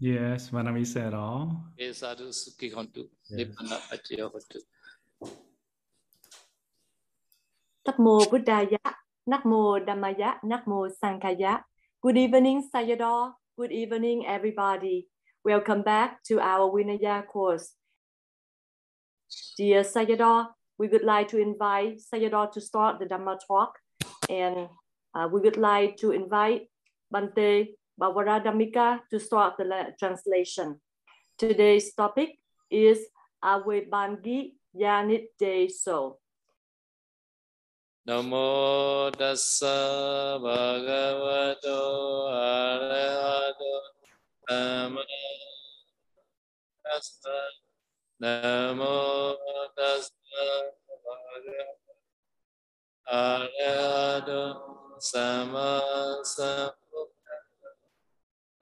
Yes, Manami said all. Esadu Suki Hontu, Nibbana Pachayo Hontu. Nam mô Buddhaya, Nam mô Dhammaya, Nam mô Sankhaya. Good evening, Sayadaw. Good evening, everybody. Welcome back to our Vinaya course. Dear Sayadaw, we would like to invite Sayadaw to start the Dhamma talk and uh, we would like to invite Bante Pavaradhammika to start the translation. Today's topic is Avebangi Yanit Day So. Namo tassa bhagavato arahato sama tassa Namo tassa bhagavato arahato sama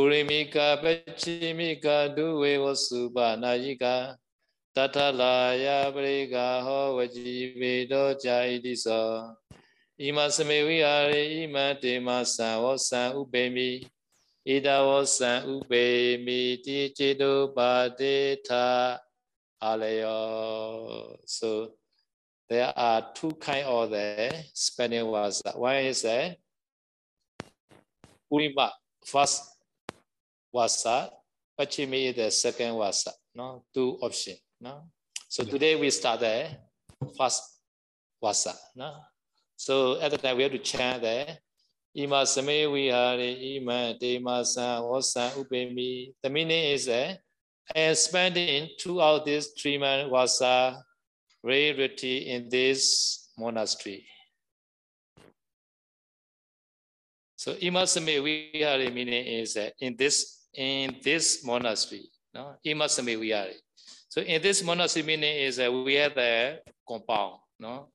Osupana Yuga Nidisa, Spending Wasa chapter. Osupana Yuga Jivadi, Purimika Pachimika Duwe Osupana Yuga, Tatalaya Briga Ho Vajivedo Jaidiso. Ima Sameviare Ima Dema San Wasan Ubemi. Ida Wasan Ubemi Ti Chido Badeta Alayo. So there are two kind of the spelling words. One is a Urima, first wasa, Pachimi is the second wasa. No, two options. No? So today we start the first wasa. No? So at the time we have to chant the Ima Same Vihare Ima Dema San Wasa Upemi. The meaning is eh, that and spending throughout this three months wasa rarity in this monastery. So Ima Same Vihare meaning is that in this in this monastery. No? Ima Same Vihare. So in this monastery meaning is we have a compound, no?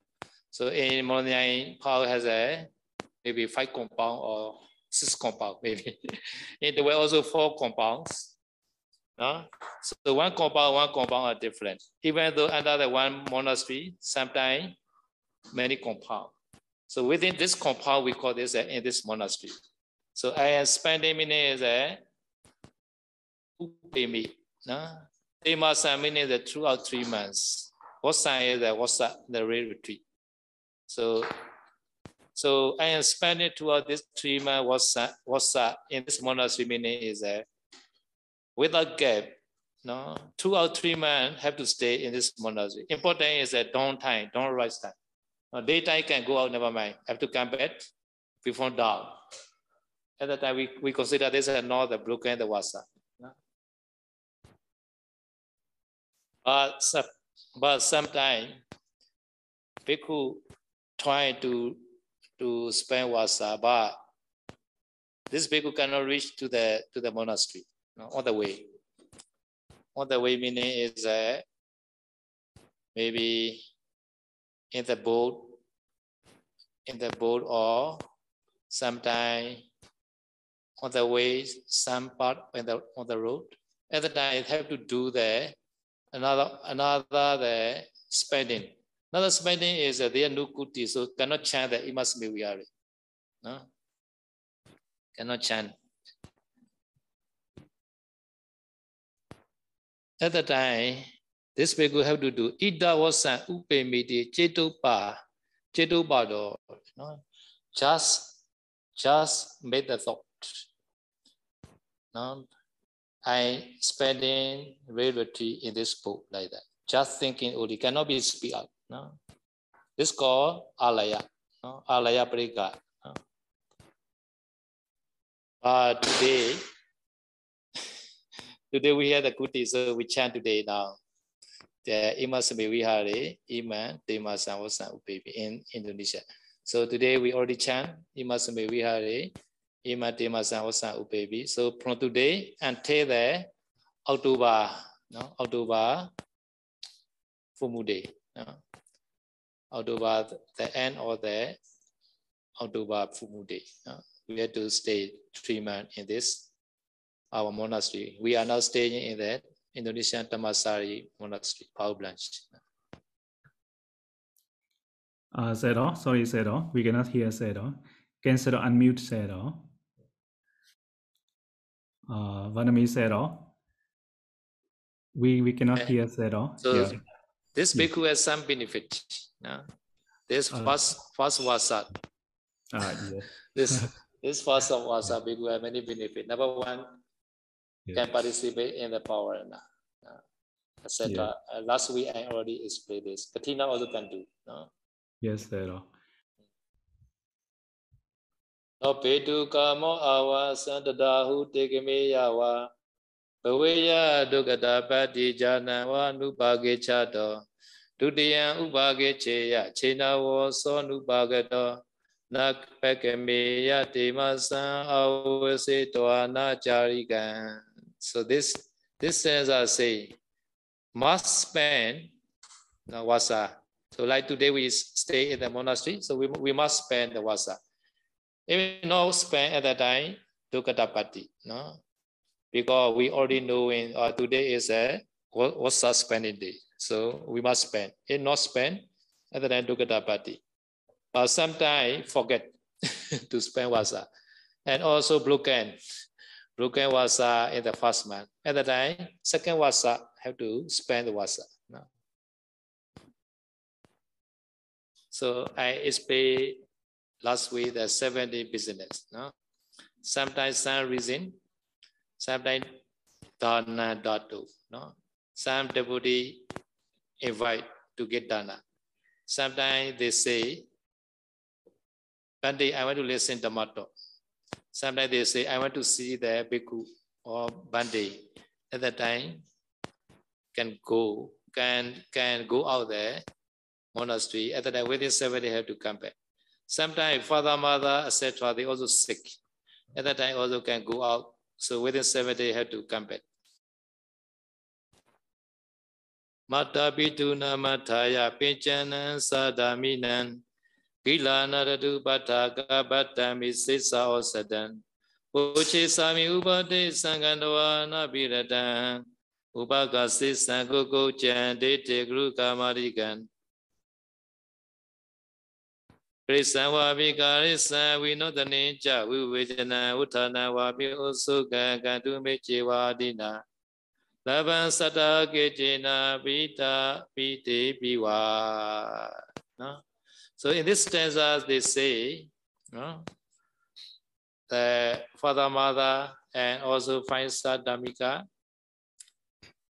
So in monastery, power has a maybe five compound or six compound maybe. in the way also four compounds. No? So one compound, one compound are different. Even though under the one monastery, sometimes many compound. So within this compound, we call this a, in this monastery. So I am spending meaning is a upemi. No? Tema San meaning the throughout three months. What sign is that what's that the real retreat? So so I am spending throughout this three months what's that what's that in this monastery meaning is that without gap. No, two or three months have to stay in this monastery. Important is that don't time, don't rise time. No, daytime can go out, never mind. Have to come back before dawn. At that time, we, we consider this as not the broken the wasa. But, but sometimes people trying to, to spend wasa, this people cannot reach to the, to the monastery no, on the way. On the way meaning is uh, maybe in the boat, in the boat or sometime on the way, some part on the, on the road. At the time, it have to do the another another the spending. Another spending is uh, no nukuti, so cannot chant the be miwyari. No? Cannot chant. At the time, this people have to do ida wasan upemiti chetupa chetupa do. No? Just just make the thought. No? I spending reality in this book like that. Just thinking oh, only cannot be speak out. No? This called alaya. No? Alaya prika. No? Today, today we had a good so we chant today now. The Imasame Vihare, Iman, Dema Sanwasan Upebi in Indonesia. So today we already chant Imasame Vihare, So from today until the October, no, October Fumu Day. No? October, the end of the October Fumu Day. No? We had to stay three months in this, our monastery. We are now staying in the Indonesian Tamasari Monastery, Pa-Auk Blanche. Uh, Zero, sorry, Zero. We cannot hear Zero. Can Zero unmute Zero? Uh, Vanami Zero. We we cannot Eh, hear Zero. So yeah. this bhikkhu has some benefit. No? This Uh, first first wasa, Ah, yes. this this first of wasa bhikkhu have many benefit. Number one, Yeah. can participate in the power, no? Uh, etc. Uh, last week I already explained this. Kathina also can do. No? Yes, Zero. သောဘေတုကာမောအာဝါသန္တတာဟုတေကမေယဝါဘဝေယဒုက္ကတာပတ္တိဇာနံဝါနုပါကေချတောဒုတိယံဥပါကေခြေယခြေနဝောသောနုပါကတောနပကမေယတေမသံအဝစေတောနာចាရိကံ so this this says I say must spend the wasa so like today we stay in the monastery so we, we must spend the wasa even no spend at that time Dukkatapati, no? Because we already know in uh, today is a what- what's a spending day. So we must spend. If not spend, at the time Dukkatapati. But sometimes forget to spend wasa. And also broken. Broken wasa in the first month. At the time, second wasa have to spend wasa. No? So I explain last week the 70 business. No? Sometimes some reason, sometimes dana datu. No? Some devotee invite to get dana. Sometimes they say, Bande, I want to listen to Dhamma Sometimes they say, I want to see the bhikkhu or Bande. At that time, can go, can can go out there, monastery. At that time, within seven days, have to come back. Sometimes father, mother, etc. They also sick. At that time, also can go out. So within seven days, have to come back. Mata pituna mataya pinchanan sadaminan Gila naradu pataka batami sisa osadan Uchi sami upade sangandawa nabiradan Upaka sisa koko chan dete guru kamarikan no? So in this stanza they say no? the father, mother, and also fine star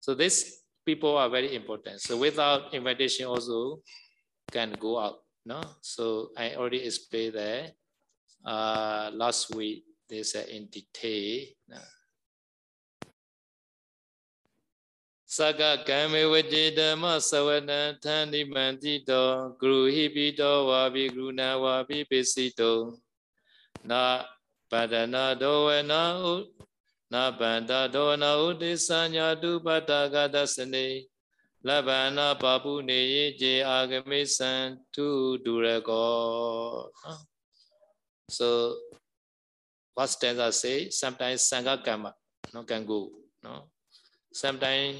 So these people are very important. So without invitation also can go out no? So i already explained that uh last week this uh, in detail. No? Saka kame vaje dhamma savana thani mantito guru hipito vabi guruna vabi pisito na padana dovana na na banda dovana udisanya du patagata sane လဗ္ဗနာပပုနေယေကျေအာဂမိသံသူဒုရကော so what stanza say sometimes sangha karma no can go no sometimes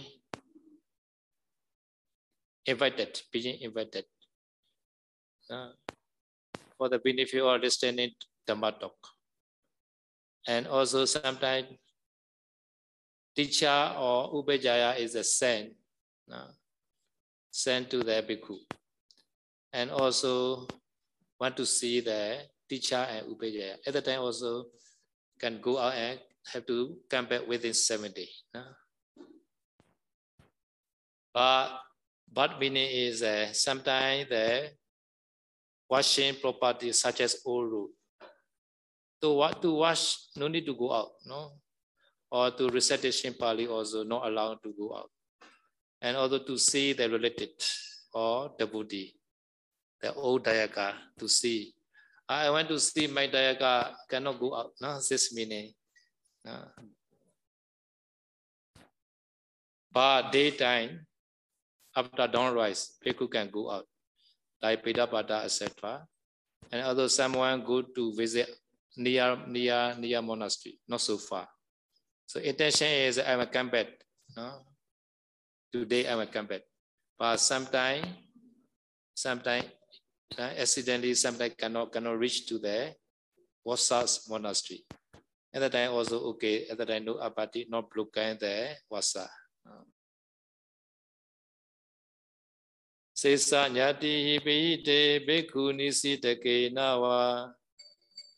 invited being invited uh, for the benefit of understanding Dhamma talk and also sometimes teacher or upajaya is a saint uh, sent to the bhikkhu and also want to see the teacher and upajaya. At the time also can go out and have to come back within seven days. But but meaning is uh, sometimes the washing property such as old road. To what to wash, no need to go out, no? Or to recitation Pali also not allowed to go out and also to see the related or the devotee, the old Dayaka, to see I want to see my Dayaka cannot go out. No, this meaning. No. But daytime, after dawnrise, people can go out, like Pidapata, etc. And although someone go to visit near near near monastery, not so far. So intention is I will come back. No? Today I will come back. But sometime, sometime uh, accidentally, sometimes cannot cannot reach to the Wasas monastery. At that time also okay. At that time no apati, not blocking the Wasa. စေစညာတိဟိပိတေဘေခုနိစီတကေနဝါ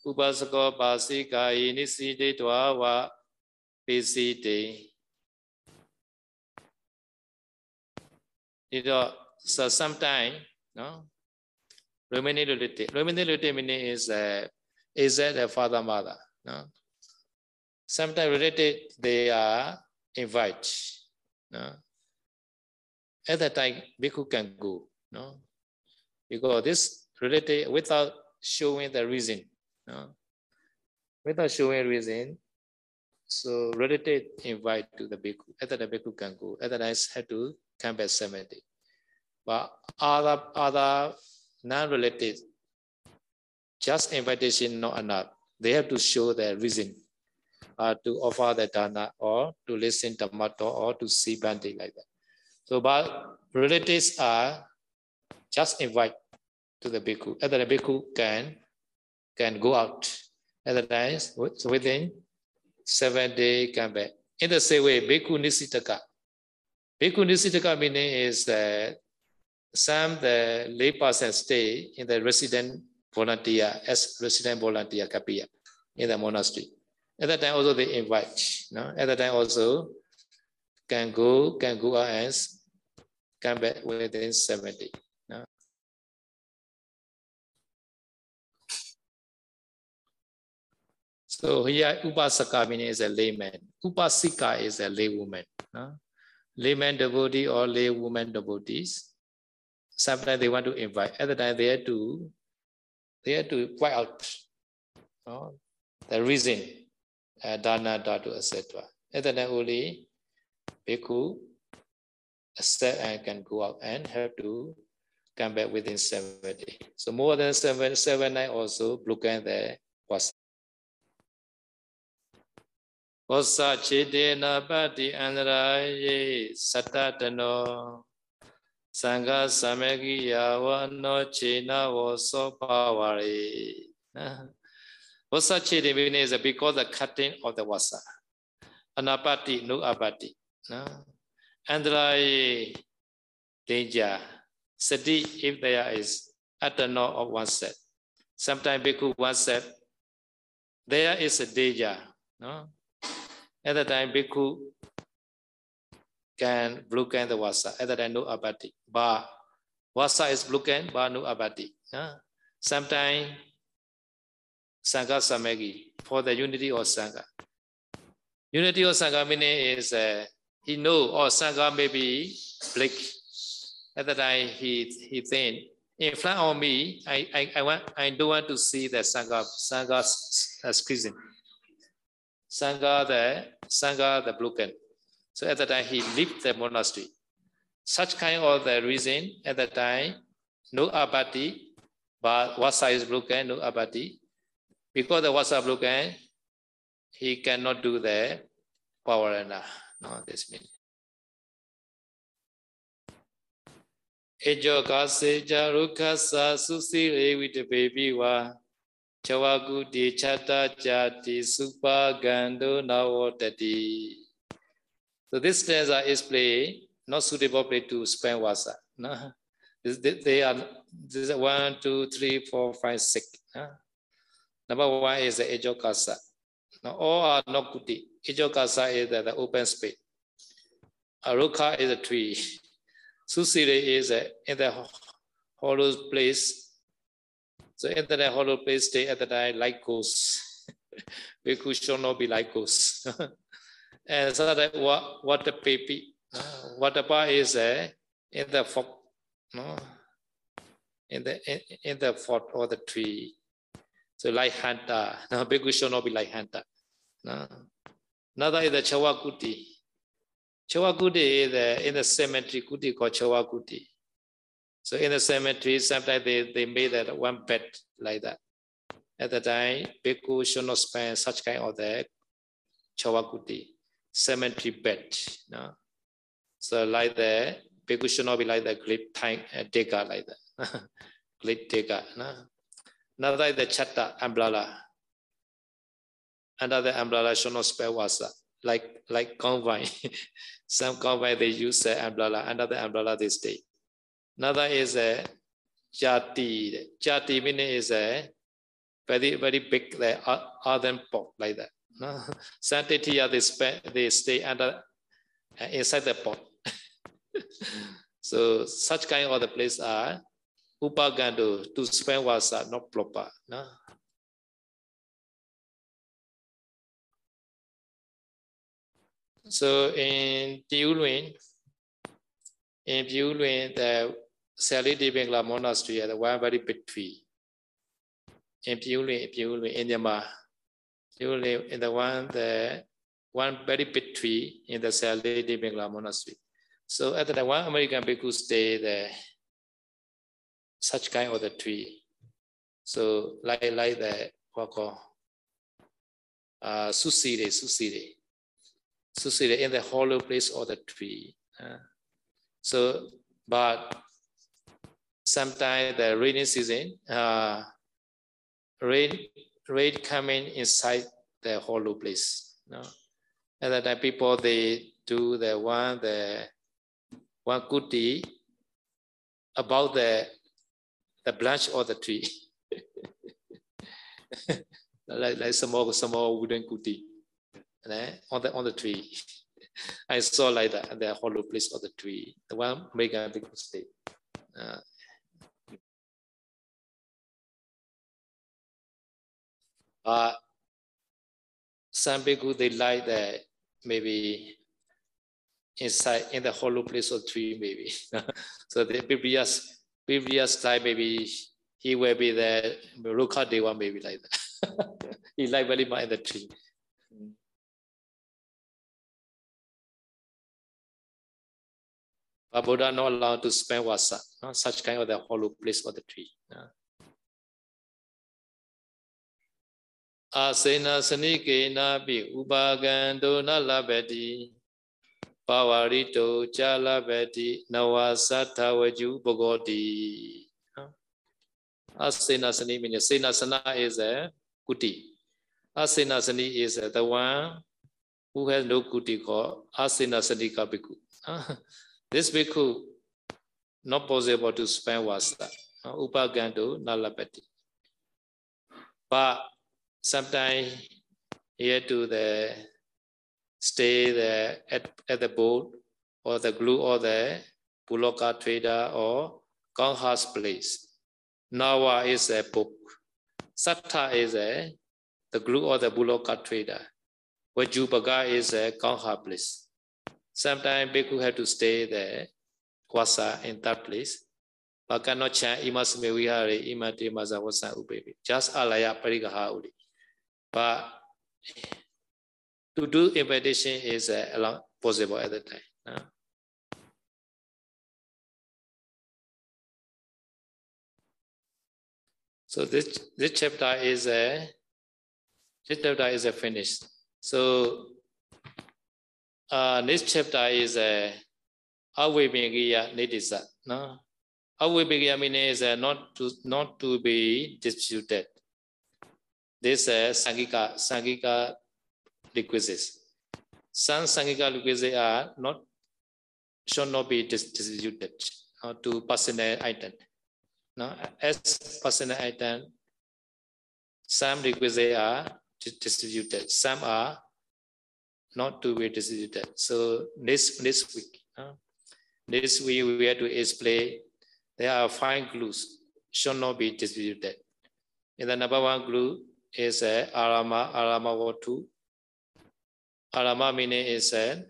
ဥပစကောပါစိကာယိနိစီတေတဝါဝပိစီတေ You know, so sometimes, no, Luminality. Luminality meaning is uh, is that a father mother. No? Sometimes related they are invite. No? At that time, bhikkhu can go. No? Because this related without showing the reason. No? Without showing reason, so related invite to the bhikkhu. At that time, bhikkhu can go. At that I had to come back 70 but other other non-related just invitation not enough they have to show their reason uh, to offer the dana or to listen to matter or to see bandi like that so, but relatives are just invite to the bhikkhu. At the bhikkhu can can go out times within seven day come back. In the same way, bhikkhu nisitaka. Bhikkhu nisitaka meaning is that some the lay person stay in the resident volunteer as resident volunteer kapiya in the monastery. At that time also they invite. No? At that time also can go can go out as come back within 70. No? So here Upasaka meaning is a layman. Upasika is a laywoman. No? Layman devotee or laywoman devotees. Sometimes they want to invite. other time they have to they have to point out no? the reason, uh, dana, dhatu, etc. The time only bhikkhu accept and can go out and have to come back within seven days. So more than seven, seven night also blockade there was. Vasa chedena pati andraye satatano sangha samagi yawa no chena voso pawari. Vasa chedena means because the cutting of the vasa. Anapati, no apati. No? Andrai danger. Sati, if there is at the north of one set. Sometimes bhikkhu one set, there is a danger. No? At the time, bhikkhu can block the wasa. At the time, no abati. But wasa is blocked, but no abati. Sometimes, sangha samagi, for the unity of sangha. Unity of sangha meaning is uh, he know, oh, Sangha may be. At the time, he, he think, in front of me, I, I, I, want, I don't want to see the Sangha, Sangha schism. Sangha the, Sangha the broken. So at the time, he left the monastery. Such kind of the reason, at the time, no abati, but wasa is broken, no abati. Because the wasa broken, he cannot do the power enough. no this means ejo ka seja rukhasa susire vitapepi wa chawakuti chata jati supa supagando nawotati so this stanza is play not suitable play to spend wasa no they are this is one two three four five six no? number one is the ejo kasa no all are not kuti Ijokasa is the open space. Aruka is a tree. Susire is a, in the hollow place. So in the hollow place, stay at time like ghosts. Bhikkhu should not be like ghosts. and so that what what the baby, uh, what about is a, in the fog, no? in the in, in the fort or the tree. So like hunter. Now bhikkhu should not be like hunter. No. Another is the chawakuti. Chawakuti is the, in the cemetery kuti called chawakuti. So in the cemetery, sometimes they, they made that one bed like that. At the time, bhikkhu should not spend such kind of the chawakuti, cemetery bed. No? So like that, bhikkhu should not be like the great tank uh, digger like that. great digger. No? Another is the chatta umbrella. Under the umbrella should not spell wasa. Like like convine. Some convine they use the umbrella. Under the umbrella they stay. Another is a jati. Jati meaning is a very very big the earthen pot like that. No? Santitiya they spend they stay under uh, inside the pot. so such kind of the place are upagando to spend was not proper. No? So in Diulwin, in Diulwin, the Sally Bangla monastery one very big tree. In Diulwin, Diulwin, in Myanmar, Diulwin, in the one, the one very big tree in the Sally Bangla monastery. So at the one American bhikkhu stay there such kind of the tree. So like like the what uh susire, susire. Susire in the hollow place of the tree. Uh, so but sometimes the rainy season, uh rain rain coming inside the hollow place. No? And that then people they do the one the one kuti about the the branch of the tree. like, like some more, some more wooden kuti on the on the tree. I saw like that the hollow place of the tree. The one make a big mistake. Uh, uh, some people they like that maybe inside in the hollow place of tree maybe. so the previous previous time, maybe he will be there. Look the Ruka Deva, maybe like that. he like very much in the tree. But Buddha not allowed to spend wasa, no? such kind of the hollow place of the tree. No? အာစေနာစနိကေနာပိဥပါကံဒုနလပတိပါဝရိတောဇာလပတိနဝသတ္ထဝจุပဂောတိအာစေနာစနိ means စေနာစနာ is a kuti အာစေနာစနိ is a the one who has no kuti called အာစေနာစနိကပိကု this bhikkhu not possible to spend vasa upaganto nalapati but sometimes here to the stay there at, at the boat or the glue or the Buloka trader or Gangha's place. Nawa is a book. Satta is a the glue or the Buloka trader. Vajubaga is a Gangha place. Sometimes Bhikkhu have to stay there, Kwasa in that place. Bakano chan imasme vihare imate maza wasa upevi. Just alaya parigaha uli. But to do invitation is uh, possible at the time. So this this chapter is a uh, this chapter is a uh, finished. So uh, this chapter is a Avibhigiya Nidisa. No, Avibhigiya means uh, not to not to be disputed. This uh, Sangika Sangika requisites. Some Sangika requisites are not should not be distributed uh, to personal item. Now, as personal item, some requisites are distributed, some are not to be distributed. So this this week, uh, this week we have to explain there are five glues should not be distributed. In the number one glue is a arama arama two. Arama meaning is a,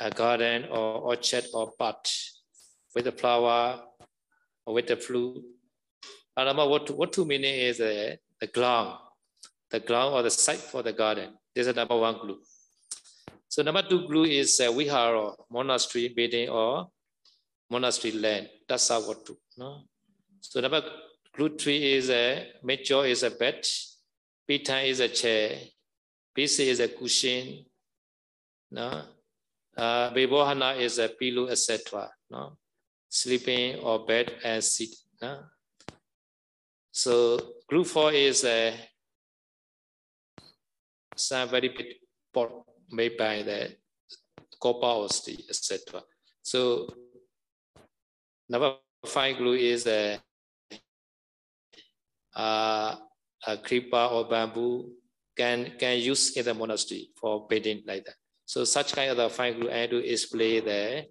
a garden or orchard or pot with a flower or with a fruit Arama what two meaning is a, the ground, the ground or the site for the garden. This is number one clue. So number two clue is uh, vihara, monastery building or monastery land. That's our two. No? So number clue three is a major is a bed, pitan is a chair, BC is a cushion, no? Uh, Vibhahana is a pillow, etc. No? Sleeping or bed and seat. No? So group four is a some very big pot made by the copper or steel, etc. So number five glue is a, a, a creeper or bamboo can can use in the monastery for building like that. So such kind of the fine glue I do display there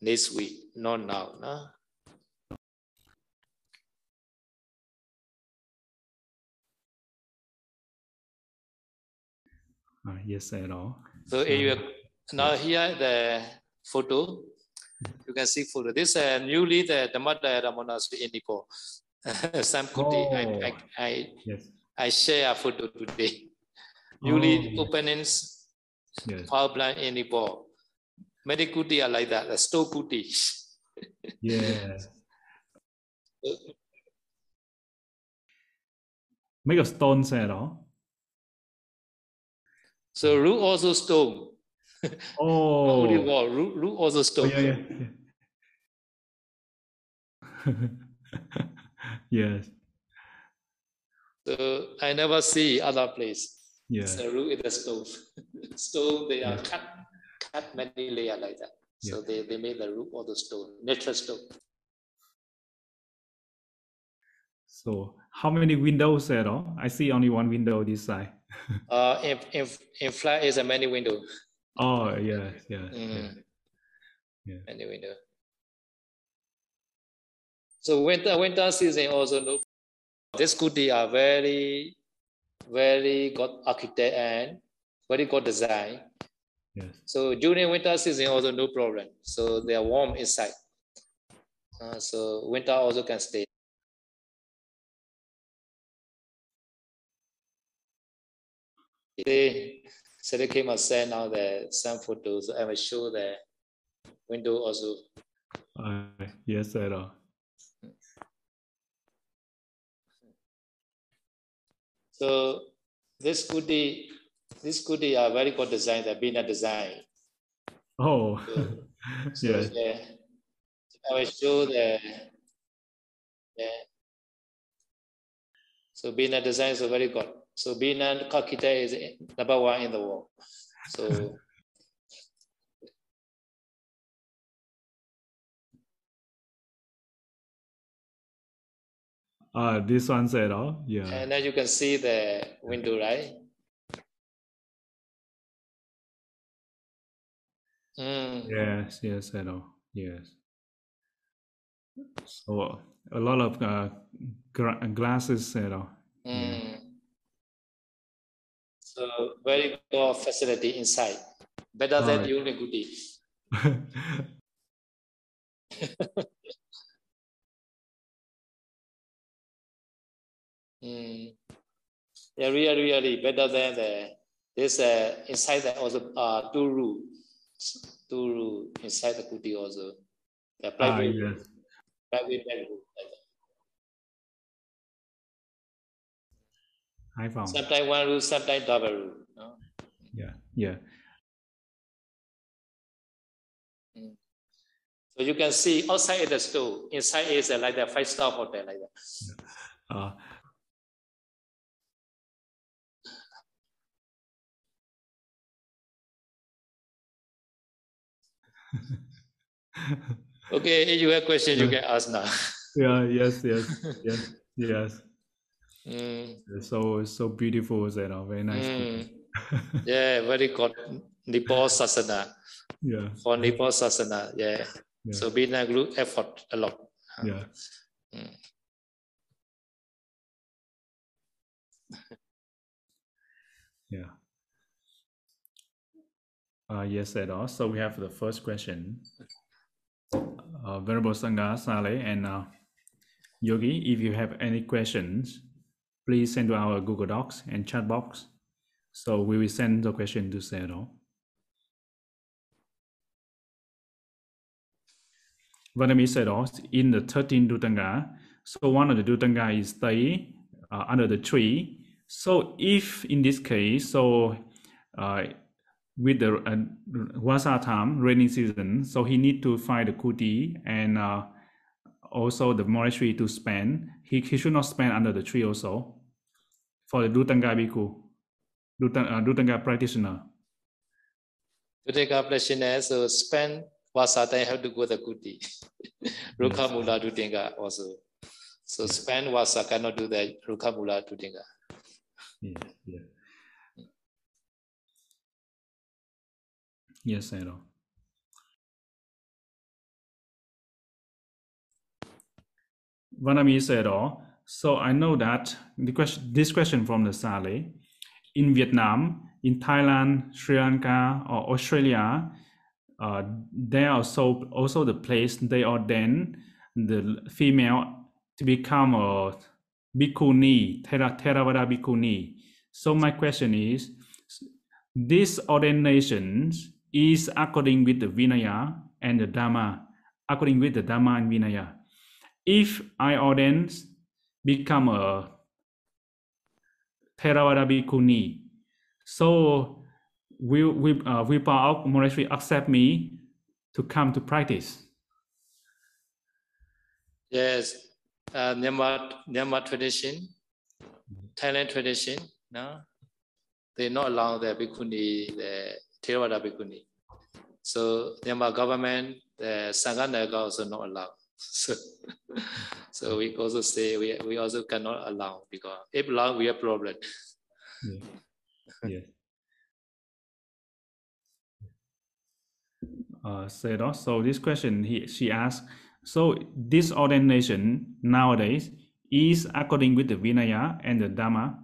next week, not now. No? Uh, yes, at all. So, so you now here the photo, you can see photo. This uh, newly the Dhammadaya monastery in Nepal. Sam Kuti, oh, I, I, I, yes. I share a photo today. Newly oh, openings yes. power plant in Nepal. Many kuti are like that, the stove kuti. yeah. Make of stones at all. So roof also stone. Oh. Only wall, roof, roof also stone. Oh, yeah, yeah. Yes. So I never see other place. Yeah. So root is the stove. stone, they are yeah. cut, cut many layer like that. So they, they made the roof of the stone, natural stone. So how many windows at all? I see only one window this side. uh, in, in, in flat is a many window. Oh, yeah, yeah, mm. yeah. yeah. Many window. So winter, winter season also, no, this kuti are very very good architect and very good design. Yes. So during winter season also no problem. So they are warm inside. Uh, so winter also can stay. They Sadiq came and send now the some photos. I will show the window also. Uh, yes, sir. So this goodie, this goodie are very good design, the Bina design. Oh, so, yes. So, yeah. I will show the, yeah. So Bina design is very good. So Bina Kakita is number one in the world. So Uh, this one's at all, yeah. And then you can see the window, right? Mm. Yes, yes, at all, yes. So a lot of uh, glasses at all. Mm. Yeah. So very good facility inside, better than right. Unigudi. Mm. Yeah, really, really better than the this uh, inside the also uh two room, two room inside the kuti also. The private, ah, yes. private bedroom. I found. Sometimes one room, sometimes double room. No? Yeah, yeah. Mm. So you can see outside the store, inside is uh, like the five star hotel like that. Uh, okay, you have question, you can ask now. yeah, yes, yes, yes, yes. Mm. So so beautiful, you know, very nice. Mm. yeah, very good. Nepal Sasana. Yeah. For Nepal Sasana, yeah. yeah. So Bina group effort a lot. Yeah. Mm. yeah. Uh, yes, at all. So we have the first question. Uh, Venerable Sangha Sale and uh, Yogi, if you have any questions, please send to our Google Docs and chat box. So we will send the question to Zero. Vietnamese also in the 13 Dhutanga. So one of the Dhutanga is stay uh, under the tree. So if in this case, so uh, with the uh, Wasa time, rainy season, so he need to find the kuti and uh, also the monastery to spend. He, he should not spend under the tree also for the Dhutanga Bhikkhu, Dhutanga, uh, Dhutanga practitioner. Dhutanga practitioner, so spend Vasa time have to go the kuti. Rukha Mula Dhutanga also. So spend Vasa cannot do that, Rukha Mula Dhutanga. Yeah, yeah. Yes, I know. Vanami said, oh, so I know that the question, this question from the Sally, in Vietnam, in Thailand, Sri Lanka, or Australia, uh, there are also, also the place they ordain the female to become a bhikkhuni, Theravada bhikkhuni. So my question is, these ordinations is according with the Vinaya and the Dhamma, according with the Dhamma and Vinaya. If I ordain become a Theravada Bhikkhuni, so will will uh, Pa-Auk monastery accept me to come to practice? Yes, uh, Myanmar Myanmar tradition, Thailand tradition, no, they not allow the bhikkhuni, the Theravada bhikkhuni. So Myanmar government, the Sangha Naga also not allowed. So, so we also say we, we also cannot allow because if allow we have problem. Yeah. yeah. Uh, Sedo, so this question he, she asked, so this ordination nowadays is according with the Vinaya and the Dhamma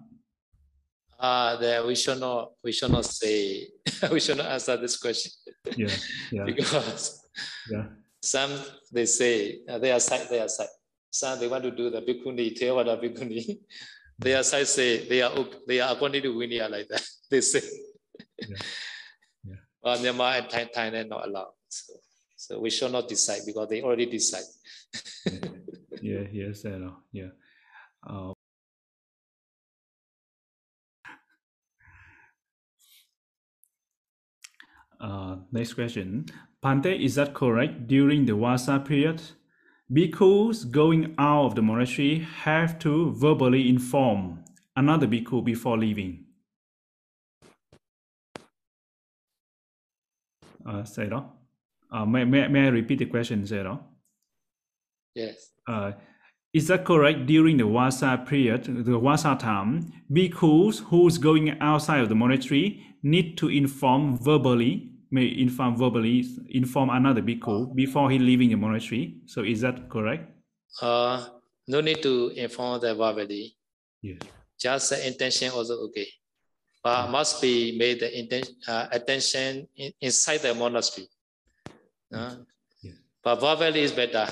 uh, that we should not we should not say we should not answer this question. Yeah, yeah. because yeah. some they say uh, they are side they are side. Some they want to do the bhikkhuni, Theravada bhikkhuni. They are side say they are they are according to Vinaya like that. They say. Yeah. Yeah. But Myanmar and Thai, Thailand not allowed. So, so we should not decide because they already decide. yeah, yes, I know. Yeah. Uh, Uh, next question. Pante, is that correct? During the Vasa period, bhikkhus going out of the monastery have to verbally inform another bhikkhu before leaving. Uh? Uh, may, may, may I repeat the question, Sayadaw? Yes. Uh, is that correct? During the Vasa period, the Vasa time, bhikkhus who's going outside of the monastery need to inform verbally may inform verbally inform another bhikkhu before he leaving the monastery. So is that correct? Uh, no need to inform the verbally. Yes. Just the intention also okay. But must be made the intention uh, attention in, inside the monastery. Uh, yes. But verbally is better.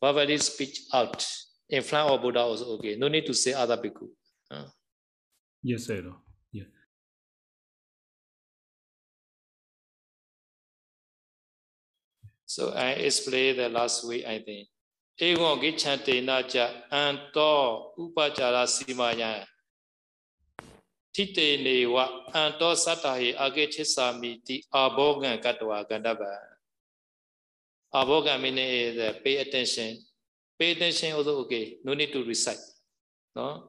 Verbally speech out in front of Buddha also okay. No need to say other bhikkhu. Uh. Yes, sir. So I explained the last week, I think. Egon gichante na cha anto upachara simaya. Tite ne wa anto satahi age chisami ti abogan katwa gandaba. Abogan meaning is uh, pay attention. Pay attention also okay. No need to recite. No?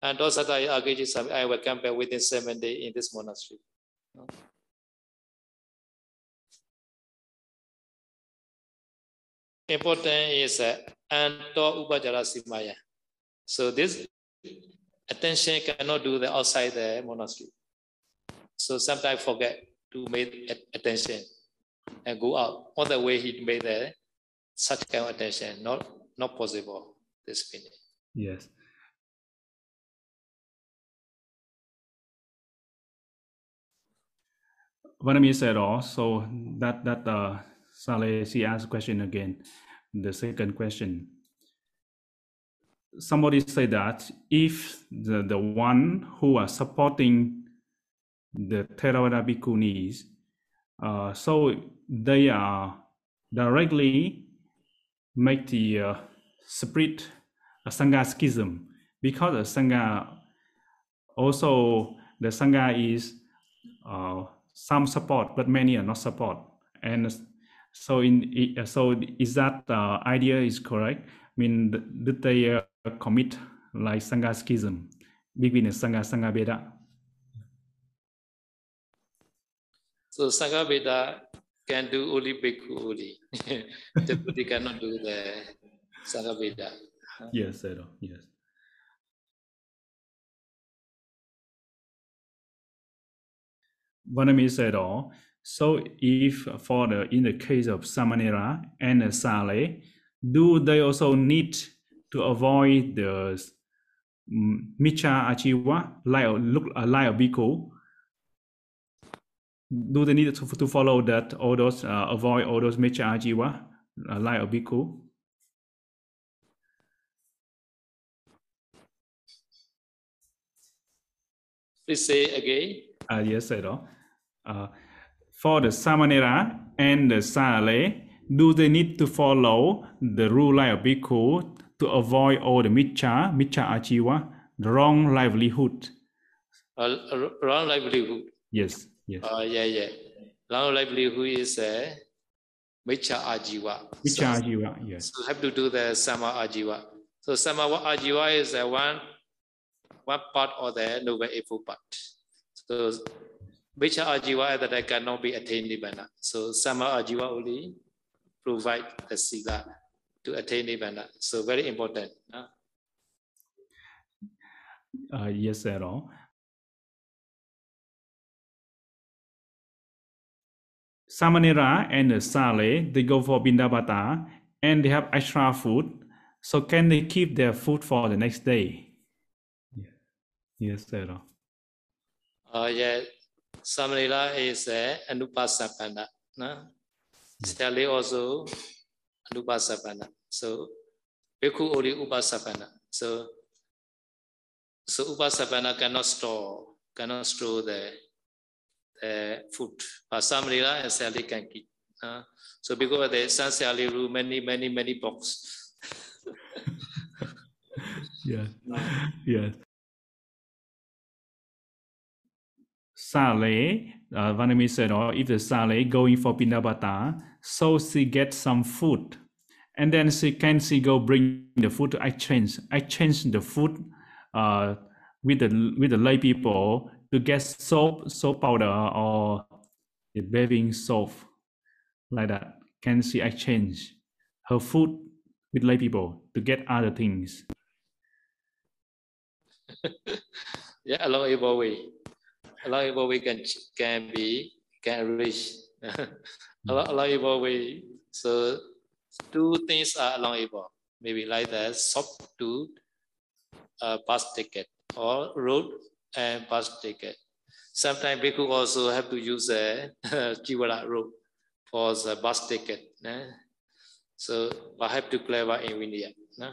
Anto satahi age chisami. I will come back within seven days in this monastery. No? Important is uh, upajara simaya. So this attention cannot do the outside the monastery. So sometimes forget to make attention and go out. On the way he made the such kind of attention, not not possible. This finish. Yes. Vanami said also that that uh Saleh, she asked question again. The second question. somebody say that if the, the one who are supporting the Theravada bhikkhunis, uh, so they are directly make the uh, split a Sangha schism because the Sangha also the Sangha is uh, some support but many are not support and so in so is that uh, idea is correct I mean did they uh, commit like Sangha schism between the Sangha Sangha Veda so Sangha Veda can do only bhikkhu only the Buddha cannot do the Sangha Veda yes Edo. yes Vanami said all. So if for the in the case of Samanera and Sale, do they also need to avoid the um, Micha Achiwa, like look uh, like bhikkhu? Do they need to, to follow that all those uh, avoid all those Micha Achiwa, uh, like a bhikkhu? Please say again. Uh, yes, I know. Uh, for the Samanera and the Sale, do they need to follow the rule a bhikkhu to avoid all the micha, micha achiva, the wrong livelihood? Uh, wrong livelihood. Yes, yes. Uh, yeah, yeah. Wrong livelihood is a uh, micha ajiva. Micha so, ajiva, yes. So have to do the sama ajiva. So sama ajiva is uh, one one part of the noble eightfold part. So which are ajiva that I cannot be attained nibbana. So sama ajiva only provide the sila to attain nibbana. So very important. Huh? Uh, yes, at all. Samanera and Sale, they go for Bindabata and they have extra food. So can they keep their food for the next day? Yeah. Yes, sir. Uh, yeah, Samanera is a Anupasapana. No? Stali also Anupasapana. So Bhikkhu only Upasapana. So so Upasapana cannot store, cannot store the, the food. But Samanera and Sali can keep. Uh, so because the Sansali room, many, many, many box. yes. Yes. Sale, uh, Vanami said, oh, if the Sale going for Pindabata, so she gets some food. And then she can she go bring the food to exchange, exchange the food uh, with the with the lay people to get soap, soap powder or the bathing soap like that. Can she exchange her food with lay people to get other things? yeah, allowable way allowable way can can be can reach a lot allowable way. So two things are allowable. Maybe like the soft to uh, bus ticket or road and bus ticket. Sometimes people also have to use a Jiwala road for the bus ticket. Eh? So I have to clarify in India. Eh?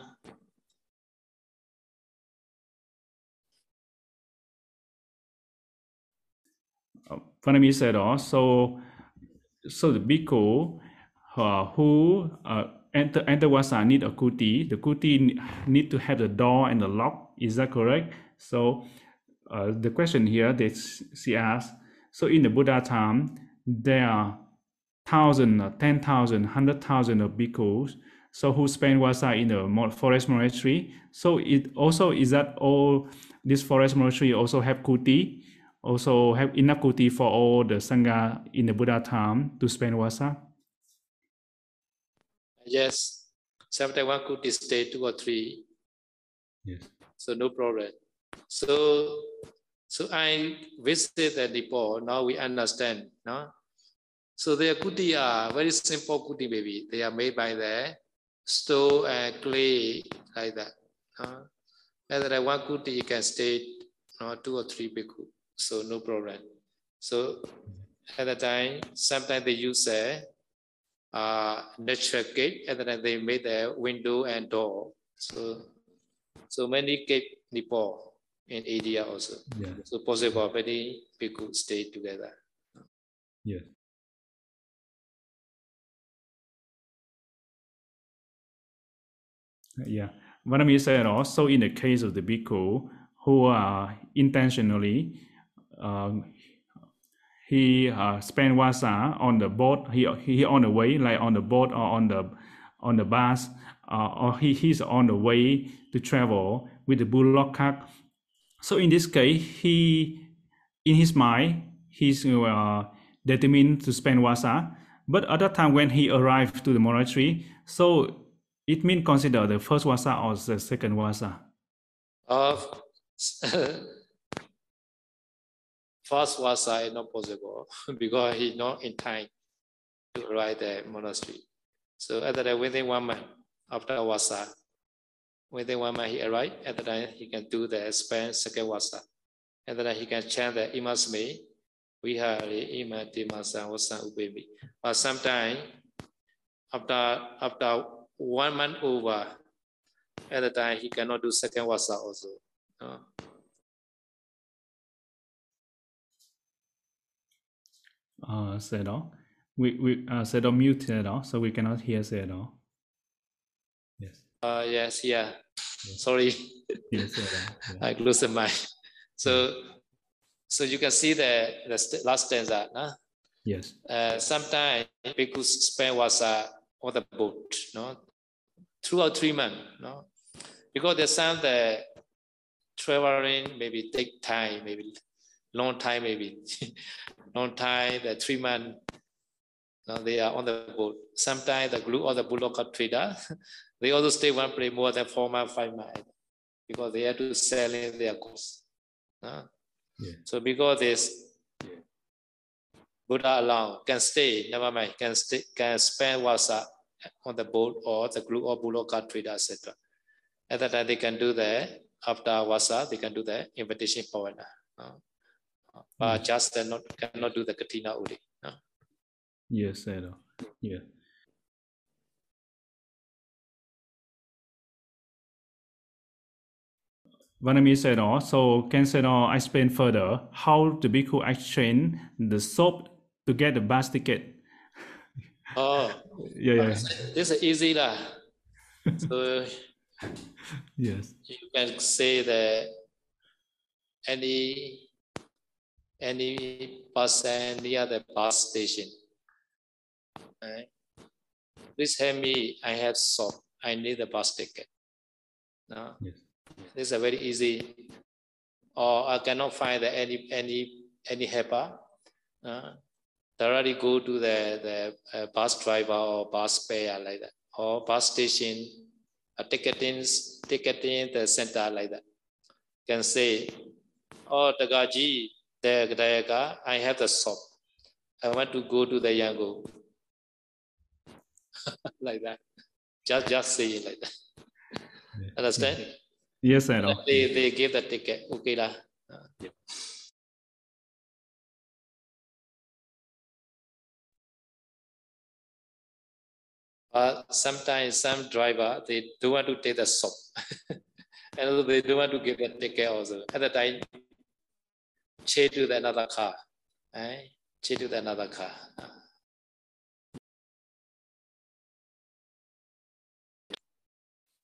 Vanami said also, so so the bhikkhu uh, who uh, enter, enter Vasa need a kuti. The kuti need to have the door and the lock. Is that correct? So uh, the question here that she asked, so in the Buddha time, there are thousand, ten thousand, hundred thousand uh, ten thousand, hundred thousand of bhikkhus. So who spend Vasa in the forest monastery. So it also is that all this forest monastery also have kuti also have enough kuti for all the sangha in the Buddha time to spend wasa? Yes, sometimes one kuti stay two or three. Yes. So no problem. So so I visited Nepal. Now we understand. No? So their kuti are very simple kuti maybe. They are made by the stone and clay like that. Uh, and then one kuti you can stay no, two or three bhikkhu so no problem. So at the time, sometimes they use a uh, natural gate, and then they made a window and door. So So many keep Nepal in India also. Yeah. So possible many people stay together. Yes. Yeah. Vanami said also in the case of the bhikkhu who are intentionally he uh, spend wasa on the boat. He he on the way like on the boat or on the on the bus uh, or he, he's on the way to travel with the bullock cart. So in this case he in his mind he's uh, determined to spend wasa but at that time when he arrived to the monastery so it means consider the first wasa or the second wasa Of first wasa is not possible because he's not in time to arrive the monastery. So at time, within one month after wasa, within one month he arrived. At the time he can do the spend second wasa. At the time he can chant the imasme, vihari ima dimasa wasa ubemi. But sometimes after after one month over, at the time he cannot do second wasa also. Uh, uh Sedo. we we uh Sedo mute Sedo, so we cannot hear Sedo. yes uh, yes, yeah. Yes. Sorry, yes Sedo. yeah. I closed the mic. So, so you can see the, the st- last stanza. Huh? yes Uh, sometimes people spend wasa on the boat, no, two or three months, no, because there's some the traveling maybe take time, maybe long time, maybe long time, the three months. No, they are on the boat. Sometimes the group or the bullock trader, they also stay one place more than four months, five months, because they have to sell in their goods. no? Yeah. So because this Buddha alone can stay, never mind, can stay, can spend wasa on the boat or the group or Buloka trader, etc. At that time, they can do the, after wasa, they can do the invitation pavana. no? But just uh, not, cannot do the kathina no? yes Sedo. yeah Vanami said also can say I explain further how the bhikkhu exchange the soap to get the bus ticket. Oh, Yeah, yeah, this is easy lah. So yes, you can say that any any person near the bus station. Right? Please help me. I have soap. I need a bus ticket. No? yes, This is a very easy. Or I cannot find any any any helper. Uh, directly go to the the uh, bus driver or bus payer like that, or bus station, a ticketing ticketing the center like that. Can say, oh Tagaji, the Dayaka, I have the shop. I want to go to the Yangon. like that. Just just say it like that. Yeah. Understand? yes, Sedo. They they give the ticket. Okay lah. Uh, But sometimes some driver they don't want to take the soap, and they don't want to give the ticket also. At the time, change to the another car, eh? Change to the another car.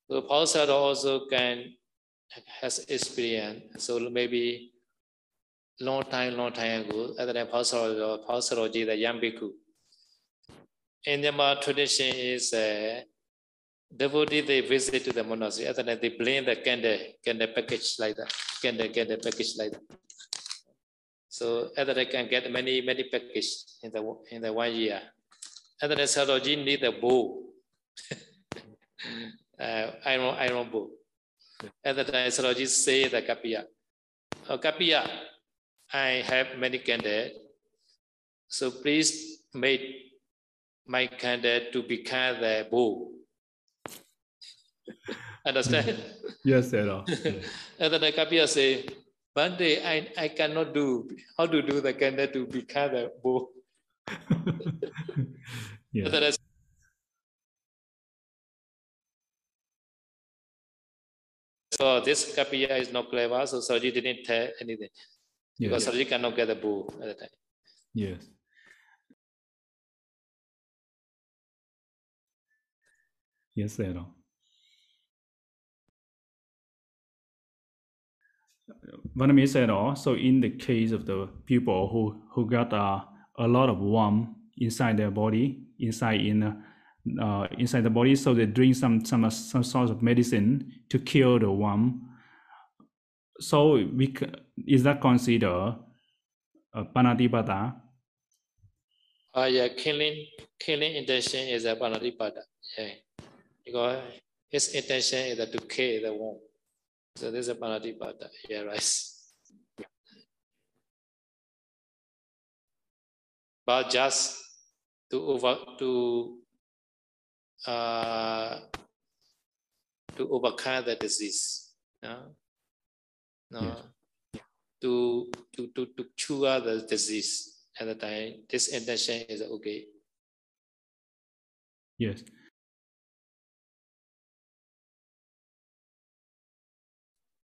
So Pausad also can has experience. So maybe long time, long time ago, at the Pausad Pausad the bhikkhu. In Myanmar tradition is uh, devotee they visit to the monastery. The time they bring the candle, candle package like that, candle, candle package like that. So time can get many many package in the in the one year. Time Saroji need a bow, uh, iron iron bow. Time Saroji say the kapiya, oh, kapiya, I have many candle, so please make my candle to become the bow. Understand? yes, Sedo. and then the Kapiya say, one day I, I cannot do how to do the candle to become the bow. yeah, So this Kapiya is not clever, so Sarji didn't tell anything because Sarji cannot get the bull at the time. Yes. Yes, Sayadaw. Vanami said also in the case of the people who, who got uh, a lot of worm inside their body, inside in uh, uh, inside the body, so they drink some some some sort of medicine to kill the worm. So we is that considered uh, panatipata? Uh, yeah, killing killing intention is a panatipata. Yeah, because his intention is to kill the worm. So this is a panatipata. Yeah, right. But just to over to uh, to overcome the disease. No, no. Yes. To, to to to cure the disease at the time. This intention is okay. Yes.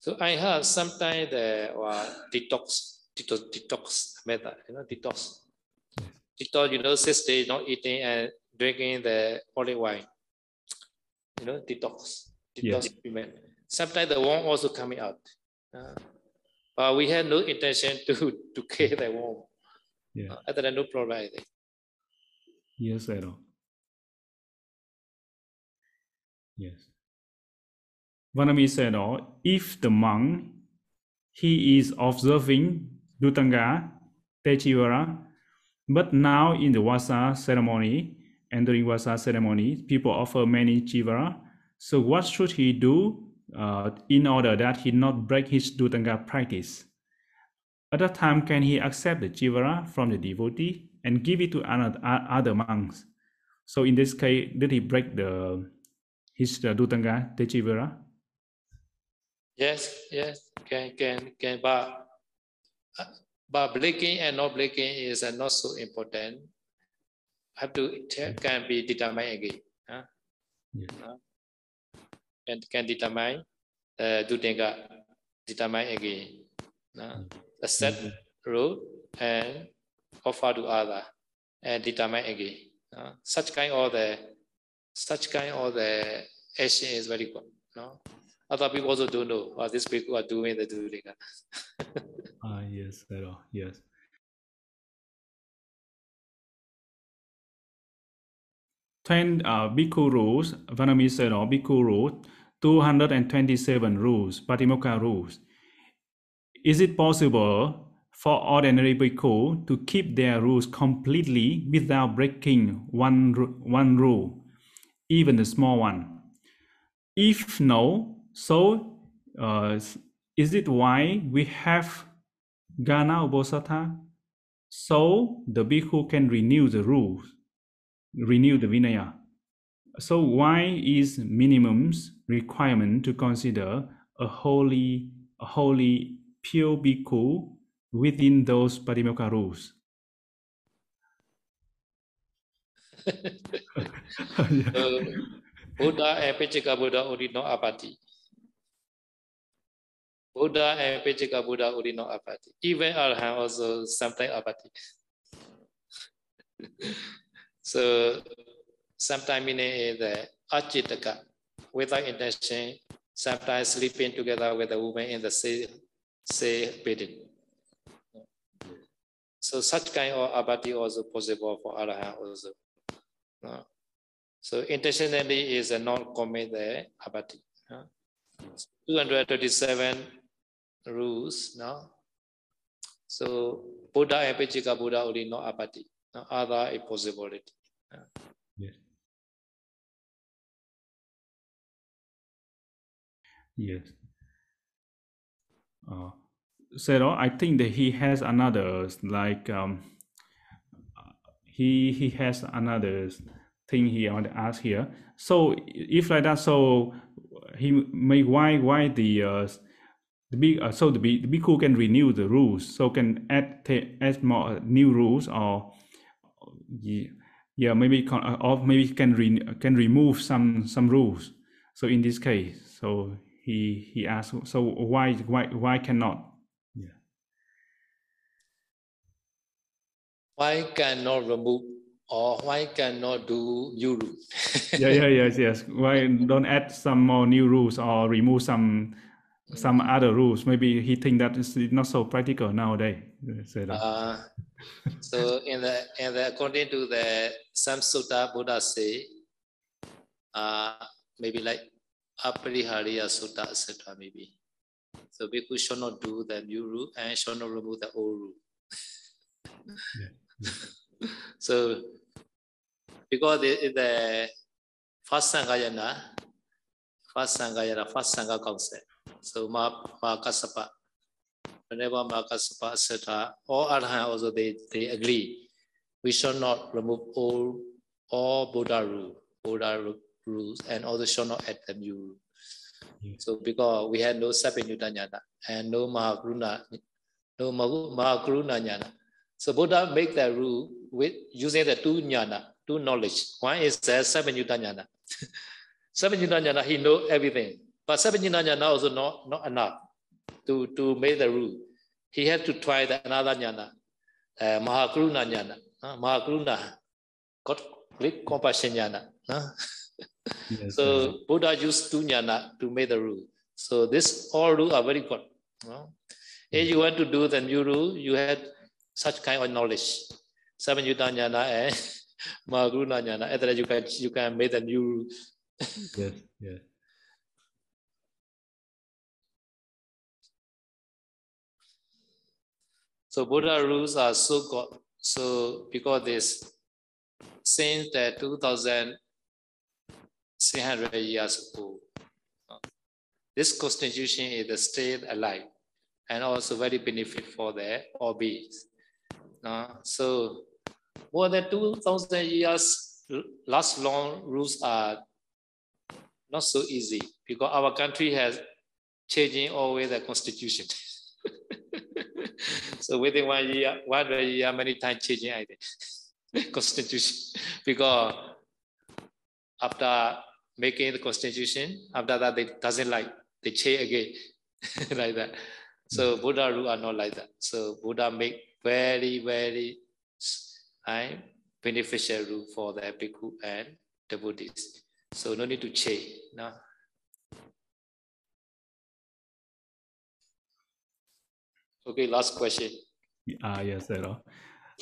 So I heard sometimes the uh, detox, detox, detox method, you know, detox. Detox, you know, six days not eating and drinking the olive wine. You know, detox, Yeah. detox treatment. Sometimes the worm also coming out. Uh, but we had no intention to to kill the worm. Yeah. Uh, other than no problem, I think. Yes, Sayadaw. Yes. Vanami said, oh, if the monk he is observing Dhutanga, Techivara, but now in the Vasa ceremony and during Vasa ceremony, people offer many Chivara. So what should he do uh, in order that he not break his Dhutanga practice? At that time, can he accept the Chivara from the devotee and give it to another, o- other monks? So in this case, did he break the his uh, Dhutanga Techivara? Yes, yes, can can can, but uh, but breaking and not blinking is uh, not so important. Have to can be determined again. Huh? Yes. Uh, can can determine uh, Dhutanga determine again. Uh, the set rule and offer to other and determine again. Such kind of the such kind of the action is very good. No? Other people also don't know what these people are doing the doing. Ah, yes, at all. Yes. Ten uh, Bhikkhu rules, Vanami said, oh, Bhikkhu rule, 227 rules, Patimokkha rules. Is it possible for ordinary Bhikkhu to keep their rules completely without breaking one, one rule, even the small one? If no, so uh, is it why we have Gana Ubosatha? So the bhikkhu can renew the rules, renew the Vinaya. So why is minimums requirement to consider a holy, a holy pure bhikkhu within those Patimokkha rules? So, Buddha and Pachika Buddha only know apati. Buddha and Pachika Buddha know apati. Even Arhan also sometimes apati. so sometimes meaning the achitaka, without intention, sometimes sleeping together with a woman in the same, same bedding. So such kind of apati also possible for Arhan also. So intentionally is a non-commit uh. 237 rules now. So Buddha and Pachika Buddha only know apati. No other a possibility. Yes. Yes. Uh, Sero, I think that he has another like um, he he has another thing he want to ask here. So if like that, so he may why why the uh, the big uh, so the big the bhikkhu can renew the rules, so can add ta- add more new rules or yeah, yeah maybe con- uh, or maybe can re- can remove some some rules. So in this case, so he he asked, so why why why cannot? Yeah. Why cannot remove or why cannot do new rule? yeah, yeah, yes, yes. Why don't add some more new rules or remove some some other rules? Maybe he think that is it's not so practical nowadays. Uh, so in the in the according to the Samsutta Buddha say, uh, maybe like Aparihaniya Sutta, etc. Maybe. So bhikkhu should not do the new rule and should not remove the old rule. Yeah. so because the, the first Sangayana, first Sangayana, first Sangha concept. So Ma Mahakassapa, whenever Mahakassapa, etc., all Arhan also they, they agree. We should not remove all all Buddha rule, Buddha rules, and also should not add the new rule. Yeah. So because we had no Sapinyuta Jnana and no Mahakaruna, no Mahu- Mahakaruna Jnana. So Buddha make that rule with using the two jnana, two knowledge. One is the Sapinyuta Jnana. Sapinyuta Jnana, he know everything. But Sapinyuta Jnana also not, not enough to, to make the rule. He had to try the another jnana, uh, Mahakaruna Jnana. Uh, Mahakaruna, got great compassion jnana. uh. Yes, So Buddha used two jnana to make the rule. So this all rule are very good. If you want to do the new rule, you had such kind of knowledge. Samanjuta jnana and Mahakaruna jnana. After that you can you can make the new rule. yes, yes. So Buddha rules are so good. So because this, since the 2,300 years ago, uh, this constitution is still alive and also very benefit for the all beings. Uh, so more than 2,000 years last long rules are not so easy because our country has changing always the constitution. so within one year, one year, many times changing I think, constitution because after making the constitution, after that they doesn't like they change again like that. So Buddha rule are not like that. So Buddha make very very beneficial rule for the bhikkhu and the Buddhists. So no need to change. No. Okay, last question. Ah, yes, Sero.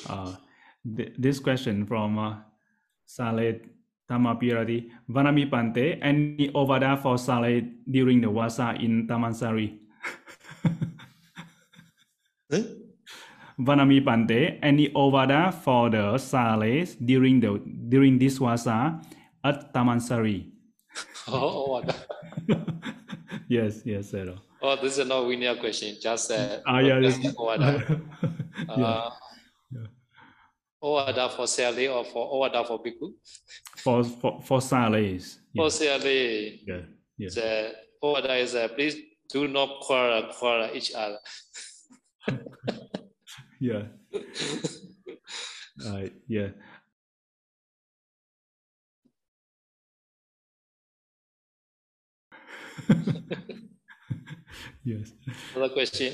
Uh, th- this question from uh, Saleh Tamapirati. Vanami Pante, any ovada for Saleh during the Wasa in Tamansari? Vanami Pante, any ovada for the Saleh during the during this Wasa at Tamansari? Oh, oh, yes, yes, Sero. oh, this is not winning question. Just uh, Ah, yeah, this- order. yeah. Uh, Yeah. order for Sally or for order for bhikkhu. For for for Salehs. For Yes, Sally, yeah, yeah. the order is uh, please do not quarrel, quarrel each other. yeah. Uh, yeah. yes. Another question.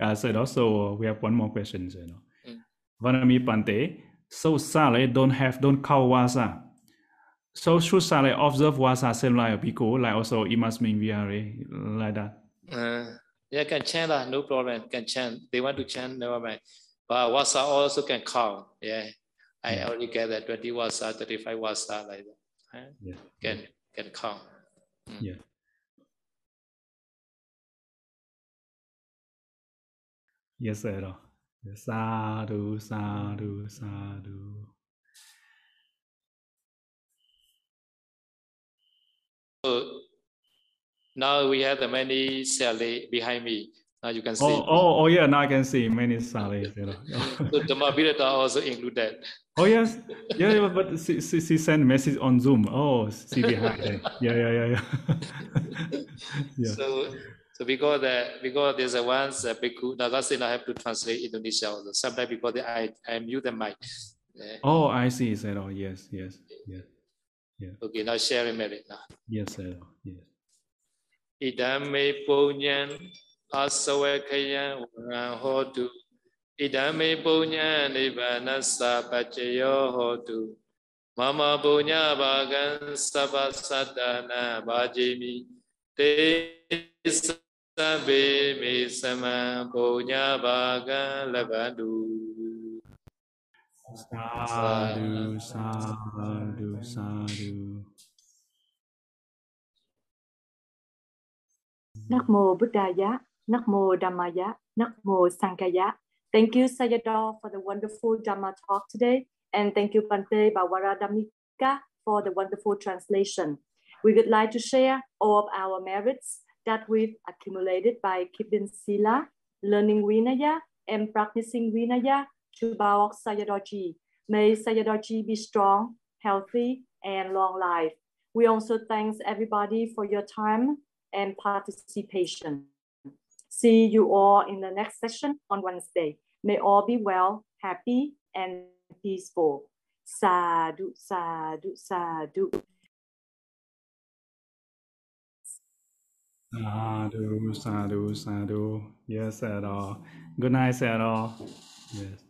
Uh, so also we have one more question. You know. Mm. Vanami Pante. So Sale don't have don't call Wasa. So should Sale observe Wasa same like a Bhikkhu, like also it must mean VRA like that. Uh, yeah, can chant lah, no problem. Can chant. They want to chant, never mind. But wasa also can count. Yeah, I Yeah. already get that 20 wasa, 35 wasa like that. Huh? Yeah. Can can count. Yeah. Yes, sir. Sadhu, sadhu, sadhu. So now we have the many Sally behind me. Now you can see. Oh, oh, oh, yeah. Now I can see many Salehs. You know. So Dhammavirata also included. oh yes, yeah. yeah, But she, she, she sent message on Zoom. Oh, she behind. Yeah, yeah, yeah, yeah. yeah. So So because the because there's a once a bhikkhu, that's it. I have to translate Indonesia also. Sometimes before the, I I mute the mic. Oh, I see, Zero. Yes, yes, yes. Yeah. Okay, now sharing merit now. Yes, Zero. Yes. Idame punyan asavakaya vana hotu. Idame punyan nibanasa pachayo hotu. Mama punya bhagan sabasatana bhajimi. Te Sabe me sama punya baga labadu. Sadhu, sadhu, sadhu. Nắc mô Buddha giá, Nắc mô Dhamma giá, Nắc mô Sangha. Thank you Sayadaw for the wonderful Dhamma talk today and thank you Bante Pavaradhammika for the wonderful translation. We would like to share all of our merits that we've accumulated by keeping Sila, learning Vinaya, and practicing Vinaya to Pa-Auk Sayadaw May Sayadaw be strong, healthy, and long life. We also thanks everybody for your time and participation. See you all in the next session on Wednesday. May all be well, happy, and peaceful. Sadhu, sadhu, sadhu. Sadhu, sadhu, sadhu. Yes, at all. Good night, at all. Yes.